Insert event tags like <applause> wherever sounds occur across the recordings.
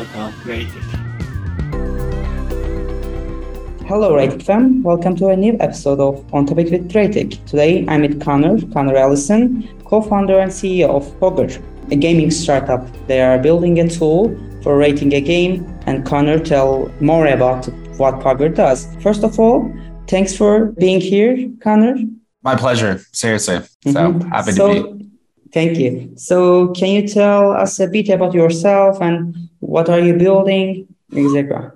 episode of Rating. Hello, Ratic fam. Welcome to a new episode of On Topic with Ratic. Today, I'm with Connor, Connor Ellison, co-founder and CEO of POGR, a gaming startup. They are building a tool for rating a game, and Connor tell more about what POGR does. First of all, thanks for being here, Connor. My pleasure. Seriously. So mm-hmm. happy so, to be. Thank you. So, can you tell us a bit about yourself and what are you building, etc.?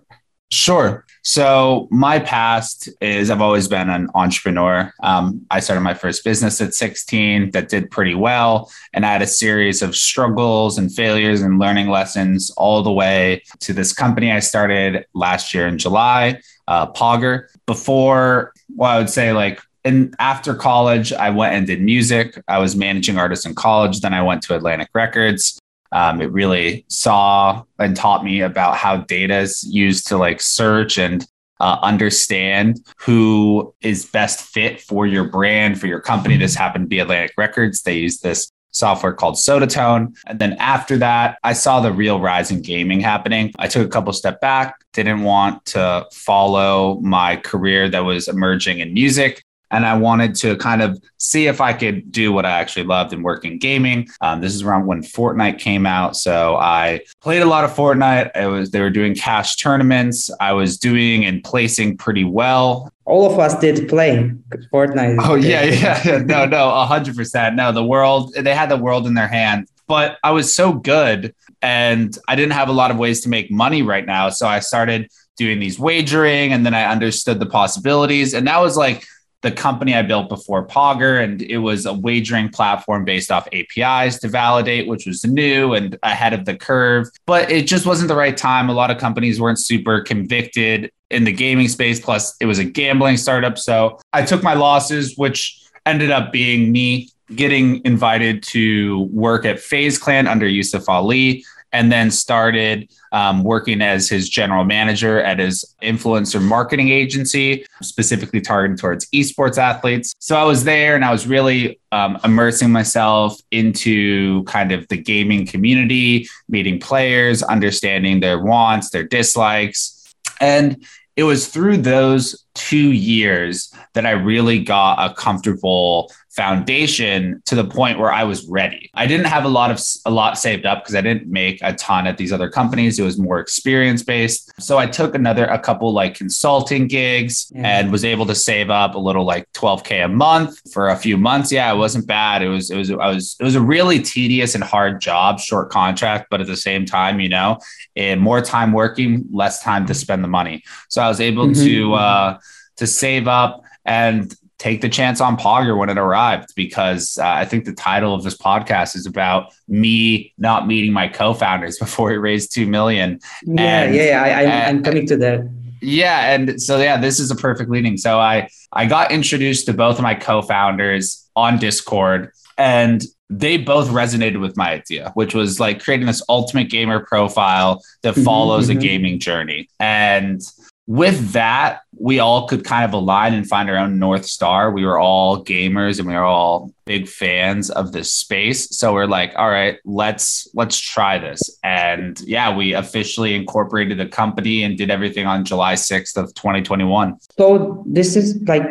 Sure. So my past is I've always been an entrepreneur. Um, I started my first business at 16 that did pretty well, and I had a series of struggles and failures and learning lessons all the way to this company I started last year in July, uh, POGR. Before, well, I would say like and after college, I went and did music. I was managing artists in college. Then I went to Atlantic Records. Um, it really saw and taught me about how data is used to like search and uh, understand who is best fit for your brand, for your company. This happened to be Atlantic Records. They use this software called Sodatone. And then after that, I saw the real rise in gaming happening. I took a couple step back, didn't want to follow my career that was emerging in music and I wanted to kind of see if I could do what I actually loved and work in gaming. Um, this is around when Fortnite came out, so I played a lot of Fortnite. It was they were doing cash tournaments. I was doing and placing pretty well. All of us did play Fortnite. Oh yeah, yeah, yeah. <laughs> no, no, hundred percent. No, the world they had the world in their hand, but I was so good, and I didn't have a lot of ways to make money right now. So I started doing these wagering, and then I understood the possibilities, and that was like the company I built before POGR, and it was a wagering platform based off APIs to validate, which was new and ahead of the curve. But it just wasn't the right time. A lot of companies weren't super convicted in the gaming space. Plus, it was a gambling startup. So I took my losses, which ended up being me getting invited to work at FaZe Clan under Yusuf Ali and then started um, working as his general manager at his influencer marketing agency, specifically targeted towards esports athletes. So I was there and I was really um, immersing myself into kind of the gaming community, meeting players, understanding their wants, their dislikes. And it was through those two years that I really got a comfortable foundation to the point where I was ready. I didn't have a lot of a lot saved up because I didn't make a ton at these other companies. It was more experience based. So I took another a couple like consulting gigs yeah. and was able to save up a little like 12k a month for a few months. Yeah, it wasn't bad. It was it was I was it was a really tedious and hard job, short contract, but at the same time, you know, and more time working, less time to spend the money. So I was able mm-hmm. to uh to save up and take the chance on POGR when it arrived because uh, I think the title of this podcast is about me not meeting my co-founders <laughs> before he raised two million. Yeah, and, yeah, I, am coming to that. Yeah, and so yeah, this is a perfect leading. So I I got introduced to both of my co-founders on Discord, and they both resonated with my idea, which was like creating this ultimate gamer profile that mm-hmm, follows mm-hmm. a gaming journey. And with that, we all could kind of align and find our own North Star. We were all gamers and we were all big fans of this space. So we're like, all right, let's let's try this. And yeah, we officially incorporated the company and did everything on July 6th of 2021. So this is like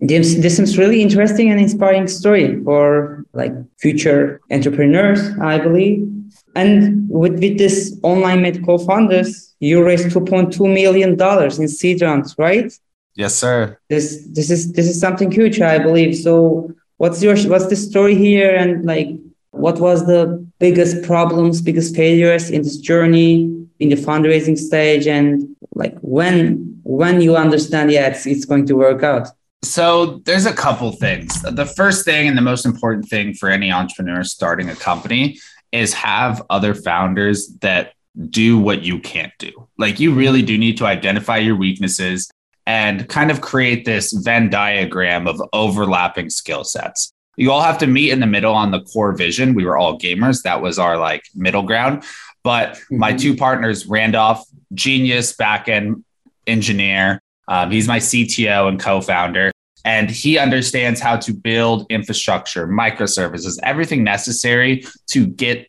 this, this seems really interesting and inspiring story for like future entrepreneurs, I believe. And with, with this online med co-founders, you raised 2.2 million dollars in seed rounds, right? Yes, sir. This this is this is something huge, I believe. So, what's your what's the story here, and like, what was the biggest problems, biggest failures in this journey in the fundraising stage, and like when when you understand, yeah, it's it's going to work out. So there's a couple things. The first thing and the most important thing for any entrepreneur starting a company is have other founders that do what you can't do. Like you really do need to identify your weaknesses and kind of create this Venn diagram of overlapping skill sets. You all have to meet in the middle on the core vision. We were all gamers. That was our like middle ground. But mm-hmm. my two partners, Randolph, genius backend engineer. Um, he's my CTO and co-founder and he understands how to build infrastructure, microservices, everything necessary to get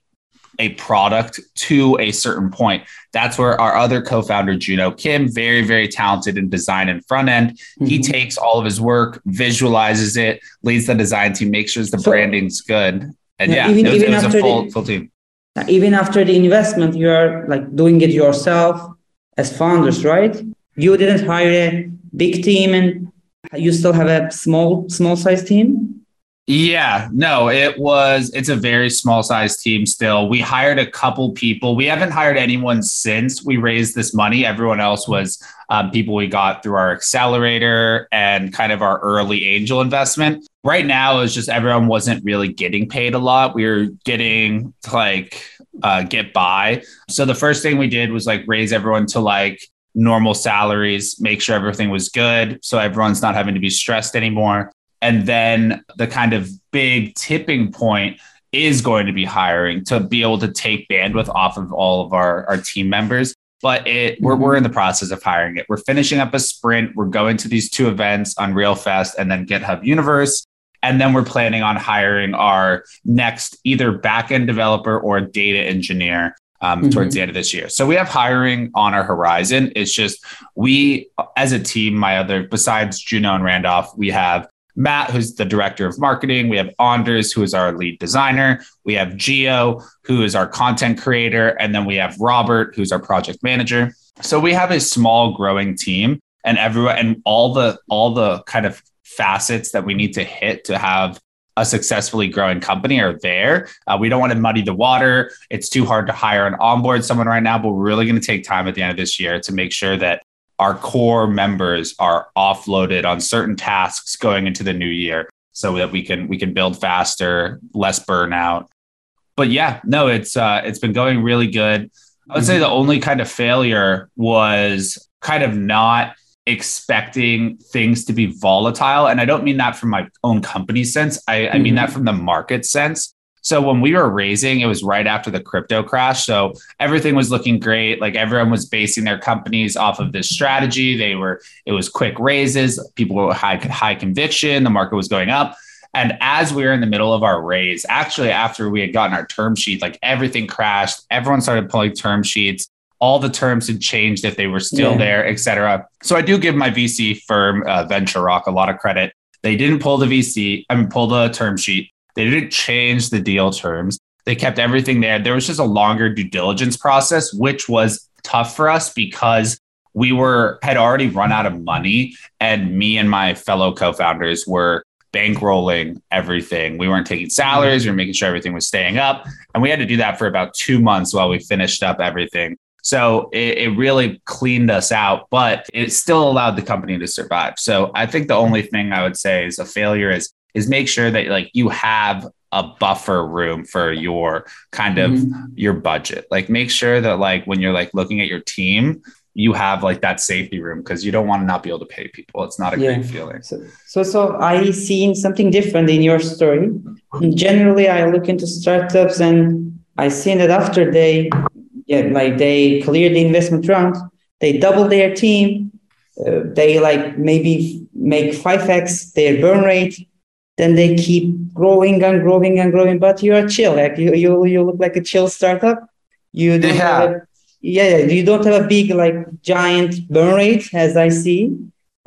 a product to a certain point. That's where our other co-founder Juno Kim, very very talented in design and front end, mm-hmm. he takes all of his work, visualizes it, leads the design team, makes sure the so, branding's good, and yeah, yeah even, it was, even it was after a full, the, full team. Even after the investment, you are like doing it yourself as founders, right? You didn't hire a big team, and you still have a small small size team. Yeah, no, it was, it's a very small size team still. We hired a couple people. We haven't hired anyone since we raised this money. Everyone else was um, people we got through our accelerator and kind of our early angel investment. Right now, it's just everyone wasn't really getting paid a lot. We were getting like, uh, get by. So the first thing we did was like raise everyone to like normal salaries, make sure everything was good. So everyone's not having to be stressed anymore. And then the kind of big tipping point is going to be hiring to be able to take bandwidth off of all of our, our team members. But it we're, we're in the process of hiring it. We're finishing up a sprint. We're going to these two events Unreal Fest and then GitHub Universe. And then we're planning on hiring our next either backend developer or data engineer um, mm-hmm. towards the end of this year. So we have hiring on our horizon. It's just we, as a team, my other, besides Juno and Randolph, we have Matt, who's the director of marketing. We have Anders, who is our lead designer. We have Geo, who is our content creator. And then we have Robert, who's our project manager. So we have a small growing team and everyone and all the all the kind of facets that we need to hit to have a successfully growing company are there. Uh, we don't want to muddy the water. It's too hard to hire and onboard someone right now, but we're really going to take time at the end of this year to make sure that our core members are offloaded on certain tasks going into the new year so that we can we can build faster less burnout but yeah no it's uh it's been going really good i would mm-hmm. say the only kind of failure was kind of not expecting things to be volatile and i don't mean that from my own company sense i, mm-hmm. I mean that mm-hmm. from the market sense so when we were raising, it was right after the crypto crash. So everything was looking great. Like everyone was basing their companies off of this strategy. They were, it was quick raises. People were high, high conviction. The market was going up. And as we were in the middle of our raise, actually after we had gotten our term sheet, like everything crashed. Everyone started pulling term sheets. All the terms had changed if they were still yeah. there, et cetera. So I do give my VC firm, uh, Venture Rock, a lot of credit. They didn't pull the VC, I mean, pull the term sheet they didn't change the deal terms. They kept everything there. There was just a longer due diligence process, which was tough for us because we were had already run out of money and me and my fellow co-founders were bankrolling everything. We weren't taking salaries, we were making sure everything was staying up. And we had to do that for about two months while we finished up everything. So it, it, really cleaned us out, but it still allowed the company to survive. So I think the only thing I would say is a failure is is make sure that like you have a buffer room for your kind of mm-hmm. your budget. Like make sure that like when you're like looking at your team, you have like that safety room because you don't want to not be able to pay people. It's not a yeah. great feeling. So, so, so I seen something different in your story. Generally, I look into startups and I seen that after they, yeah, like they cleared the investment round, they double their team. Uh, they like maybe make 5x their burn rate then they keep growing and growing and growing. But you are chill. Like you, you, you look like a chill startup. You don't yeah. have a, yeah, you don't have a big like giant burn rate as I see.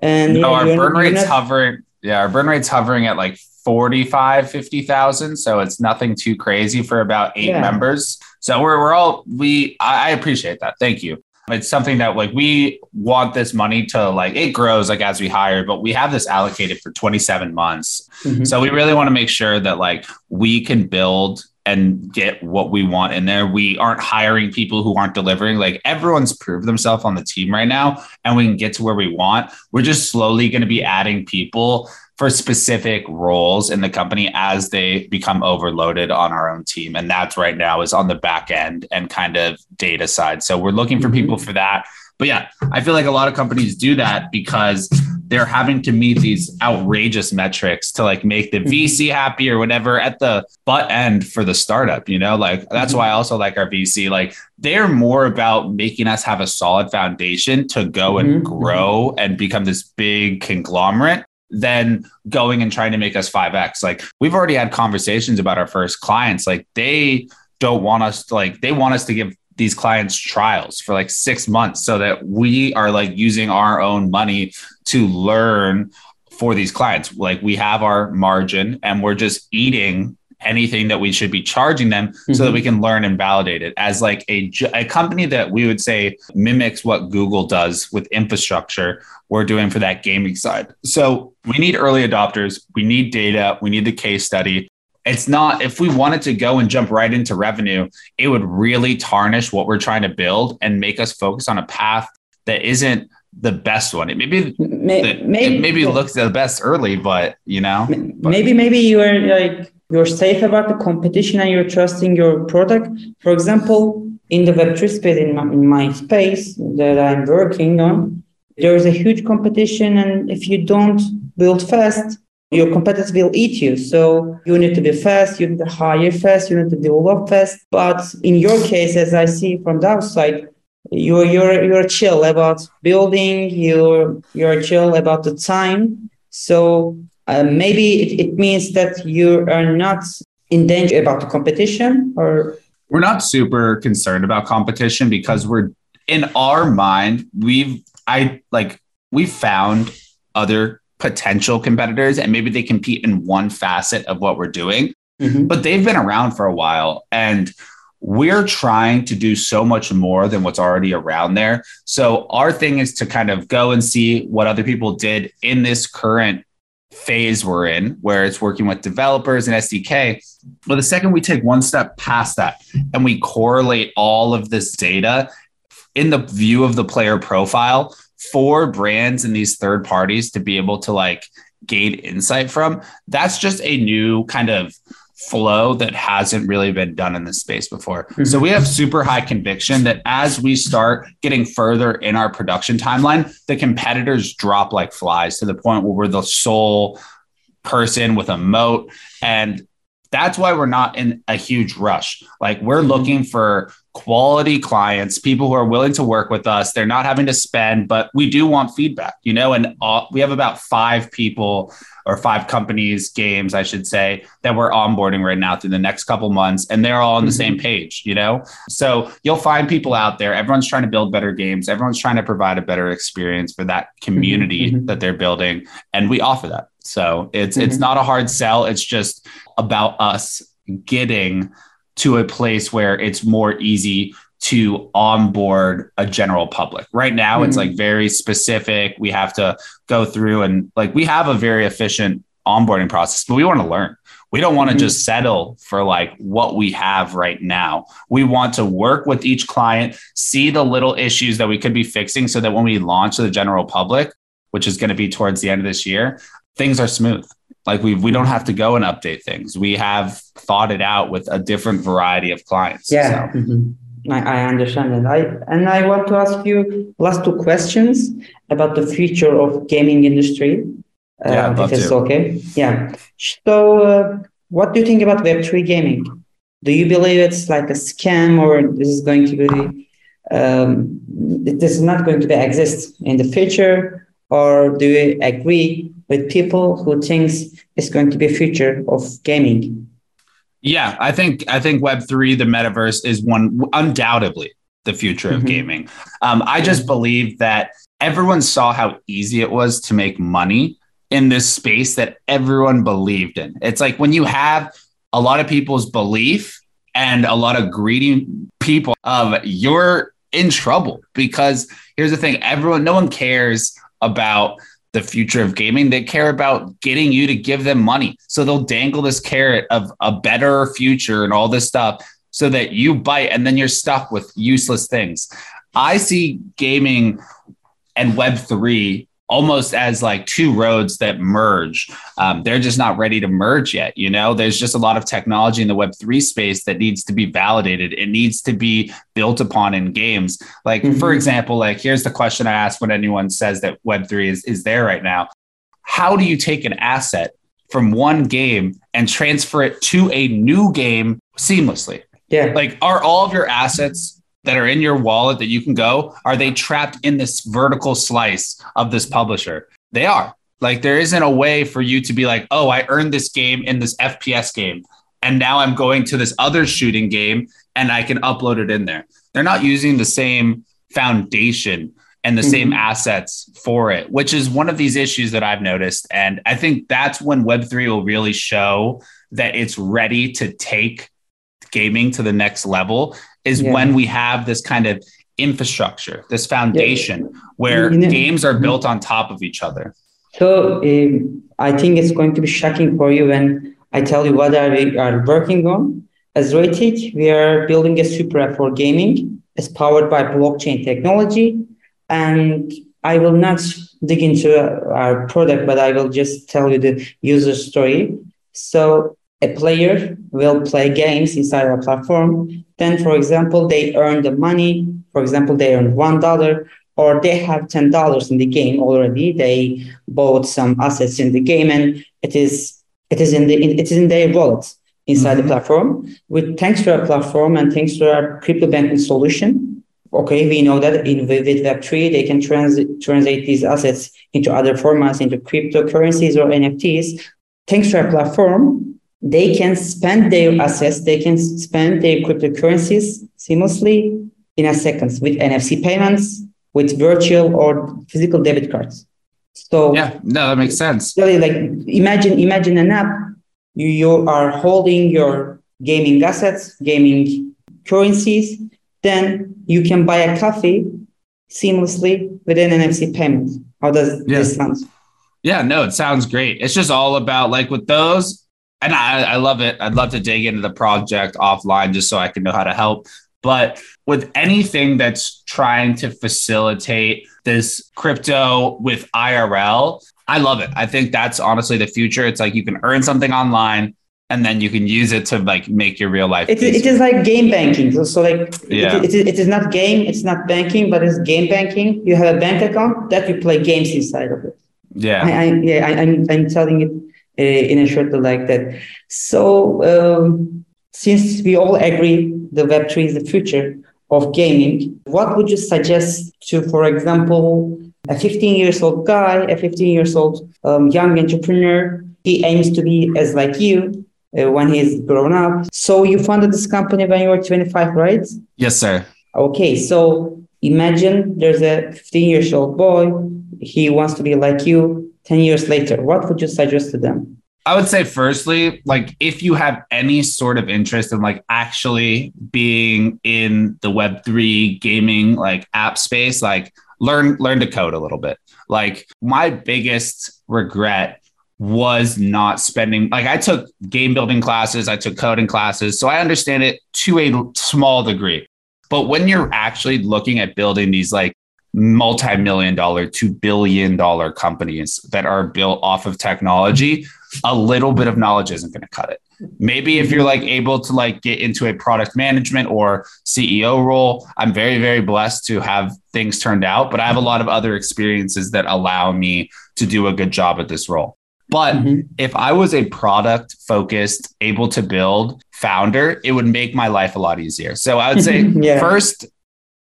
And no, our burn rate's not... hovering. Yeah, our burn rate's hovering at like 45, 50,000. So it's nothing too crazy for about eight yeah. members. So we're, we're all, we, I, appreciate that. Thank you. It's something that like we want this money to like it grows like as we hire, but we have this allocated for 27 months. Mm-hmm. So we really want to make sure that like we can build and get what we want in there. We aren't hiring people who aren't delivering. Like everyone's proved themselves on the team right now, and we can get to where we want. We're just slowly going to be adding people for specific roles in the company as they become overloaded on our own team. And that's right now is on the back end and kind of data side. So we're looking for people mm-hmm. for that. But yeah, I feel like a lot of companies do that because they're having to meet these outrageous metrics to like make the mm-hmm. VC happy or whatever at the butt end for the startup, you know? Like that's mm-hmm. why I also like our VC. Like they're more about making us have a solid foundation to go and grow and become this big conglomerate than going and trying to make us 5x. Like we've already had conversations about our first clients. Like they don't want us to like they want us to give these clients trials for like six months so that we are like using our own money to learn for these clients. Like we have our margin and we're just eating anything that we should be charging them mm-hmm. so that mm-hmm. we can learn and validate it as like a, a company that we would say mimics what Google does with infrastructure we're doing for that gaming side. So we need early adopters, we need data, we need the case study. It's not if we wanted to go and jump right into revenue, it would really tarnish what we're trying to build and make us focus on a path that isn't the best one. It maybe maybe, maybe, it maybe looks the best early, but you know, maybe maybe you are like you're safe about the competition and you're trusting your product. For example, in the Web3 space, in my, in my space that I'm working on, there is a huge competition. And if you don't build fast, your competitors will eat you. So you need to be fast, you need to hire fast, you need to develop fast. But in your case, as I see from the outside, you're you're you're chill about building, you're you're chill about the time. So uh, maybe it, it means that you are not in danger about the competition or we're not super concerned about competition because we're in our mind we've i like we found other potential competitors and maybe they compete in one facet of what we're doing mm-hmm. but they've been around for a while and we're trying to do so much more than what's already around there so our thing is to kind of go and see what other people did in this current phase we're in where it's working with developers and SDK. But the second we take one step past that and we correlate all of this data in the view of the player profile for brands and these third parties to be able to like gain insight from, that's just a new kind of flow that hasn't really been done in this space before. Mm-hmm. So we have super high conviction that as we start getting further in our production timeline, the competitors drop like flies to the point where we're the sole person with a moat and that's why we're not in a huge rush. Like we're mm-hmm. looking for quality clients, people who are willing to work with us. They're not having to spend, but we do want feedback, you know, and all, we have about five people or five companies, games, I should say, that we're onboarding right now through the next couple months, and they're all on the mm-hmm. same page, you know? So you'll find people out there. Everyone's trying to build better games, everyone's trying to provide a better experience for that community mm-hmm. that they're building. And we offer that. So it's mm-hmm. it's not a hard sell. It's just about us getting to a place where it's more easy to onboard a general public. Right now, mm-hmm. it's like very specific. We have to go through and like we have a very efficient onboarding process, but we want to learn. We don't want to mm-hmm. just settle for like what we have right now. We want to work with each client, see the little issues that we could be fixing so that when we launch to the general public, which is going to be towards the end of this year, things are smooth. Like we we don't have to go and update things. We have thought it out with a different variety of clients. Yeah. So. Mm-hmm. I, I understand that. I and I want to ask you last two questions about the future of gaming industry. Uh, yeah, if it's to. okay. Yeah. So, uh, what do you think about Web three gaming? Do you believe it's like a scam, or this is going to be um, this is not going to be exist in the future, or do you agree with people who thinks it's going to be a future of gaming? Yeah, I think I think Web three, the metaverse, is one undoubtedly the future mm-hmm. of gaming. Um, I just believe that everyone saw how easy it was to make money in this space that everyone believed in. It's like when you have a lot of people's belief and a lot of greedy people, of you're in trouble because here's the thing: everyone, no one cares about the future of gaming. They care about getting you to give them money. So they'll dangle this carrot of a better future and all this stuff so that you bite and then you're stuck with useless things. I see gaming and Web3 almost as like two roads that merge. Um, they're just not ready to merge yet. You know, there's just a lot of technology in the Web3 space that needs to be validated. It needs to be built upon in games. Like, mm-hmm. for example, like here's the question I ask when anyone says that Web3 is, is there right now. How do you take an asset from one game and transfer it to a new game seamlessly? Yeah. Like, are all of your assets that are in your wallet that you can go, are they trapped in this vertical slice of this publisher? They are. Like there isn't a way for you to be like, oh, I earned this game in this FPS game And now I'm going to this other shooting game and I can upload it in there. They're not using the same foundation and the mm-hmm. same assets for it, which is one of these issues that I've noticed. And I think that's when Web3 will really show that it's ready to take gaming to the next level is yeah. when we have this kind of infrastructure, this foundation yeah. where you know, games are built on top of each other. So um, I think it's going to be shocking for you when I tell you what are we are working on. As Rated, we are building a super app for gaming. It's powered by blockchain technology. And I will not dig into our product, but I will just tell you the user story. So a player will play games inside our platform. Then, for example, they earn the money. For example, they earn one dollar, or they have ten dollars in the game already. They bought some assets in the game, and it is it is in the it is in their wallet inside mm-hmm. the platform. With thanks to our platform and thanks to our crypto banking solution, okay, we know that in with Web3 they can trans- translate these assets into other formats, into cryptocurrencies or NFTs. Thanks to our platform, they can spend their assets, they can spend their cryptocurrencies seamlessly in a second with NFC payments, with virtual or physical debit cards. So yeah, no, that makes sense. Really, like imagine imagine an app. You you are holding your gaming assets, gaming currencies. Then you can buy a coffee seamlessly with an NFC payment. How does yeah. this sound? Yeah, no, it sounds great. It's just all about like with those, and I, I love it. I'd love to dig into the project offline just so I can know how to help. But with anything that's trying to facilitate this crypto with IRL, I love it. I think that's honestly the future. It's like you can earn something online and then you can use it to like make your real life. It, it is like game banking. So, so like yeah. it, it, it is not game, it's not banking, but it's game banking. You have a bank account that you play games inside of it. Yeah. I, I yeah, I, I'm, I'm telling it uh, in a short like that. So um, since we all agree the Web3 is the future of gaming, what would you suggest to, for example, a 15 years old guy, a 15 years old um, young entrepreneur? He aims to be as like you uh, when he's grown up. So you founded this company when you were 25, right? Yes, sir. Okay, so imagine there's a 15 years old boy. He wants to be like you 10 years later. What would you suggest to them? I would say, firstly, like if you have any sort of interest in like actually being in the Web3 gaming like app space, like learn learn to code a little bit. Like my biggest regret was not spending like I took game building classes, I took coding classes, so I understand it to a small degree. But when you're actually looking at building these like multi-million dollar to billion dollar companies that are built off of technology a little bit of knowledge isn't going to cut it maybe if you're like able to like get into a product management or ceo role i'm very very blessed to have things turned out but i have a lot of other experiences that allow me to do a good job at this role but mm-hmm. if I was a product focused, able to build founder, it would make my life a lot easier. So I would say <laughs> yeah. first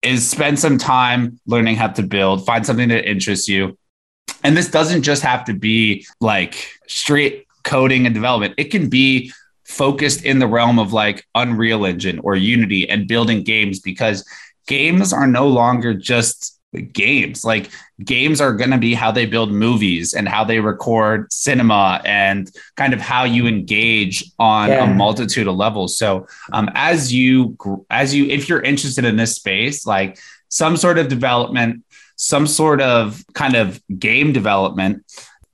is spend some time learning how to build, find something that interests you. And this doesn't just have to be like straight coding and development. It can be focused in the realm of like Unreal Engine or Unity and building games because games are no longer just games. Like games are going to be how they build movies and how they record cinema and kind of how you engage on yeah. a multitude of levels. So um, as you as you if you're interested in this space, like some sort of development, some sort of kind of game development.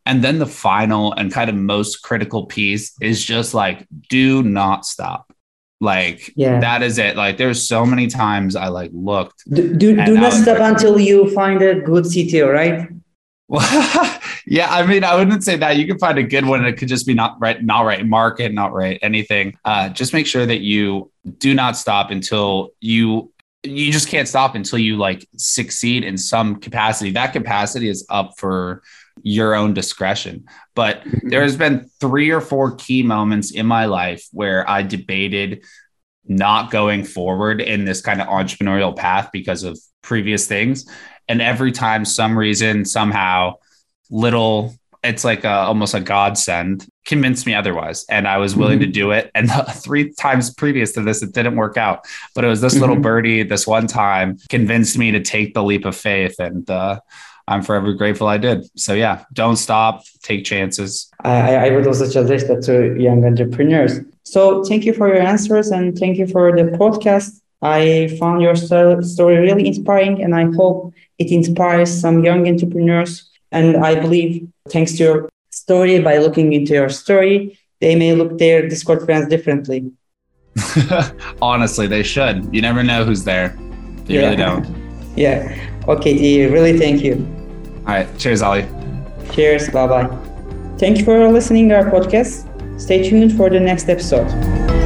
And then the final and kind of most critical piece is just like, do not stop like yeah. that is it. Like there's so many times I like looked. Do do, do not stop like, until you find a good CTO, right? Well, <laughs> yeah, I mean, I wouldn't say that. You can find a good one. It could just be not right, not right market, not right anything. Uh, just make sure that you do not stop until you you just can't stop until you like succeed in some capacity. That capacity is up for your own discretion. But mm-hmm. there has been three or four key moments in my life where I debated not going forward in this kind of entrepreneurial path because of previous things. And every time, some reason, somehow, little, it's like a, almost a godsend convinced me otherwise and i was willing mm-hmm. to do it and the <laughs> three times previous to this it didn't work out but it was this mm-hmm. little birdie this one time convinced me to take the leap of faith and uh, i'm forever grateful i did. So yeah don't stop. Take chances. I, I would also suggest that to young entrepreneurs. So thank you for your answers and thank you for the podcast. I found your story really inspiring and i hope it inspires some young entrepreneurs. And i believe thanks to your story by looking into your story they may look their discord friends differently. <laughs> Honestly they should. You never know who's there. You yeah. really don't. <laughs> Yeah. Okay really thank you all right cheers ali. Cheers bye bye thank you for listening to our podcast. Stay tuned for the next episode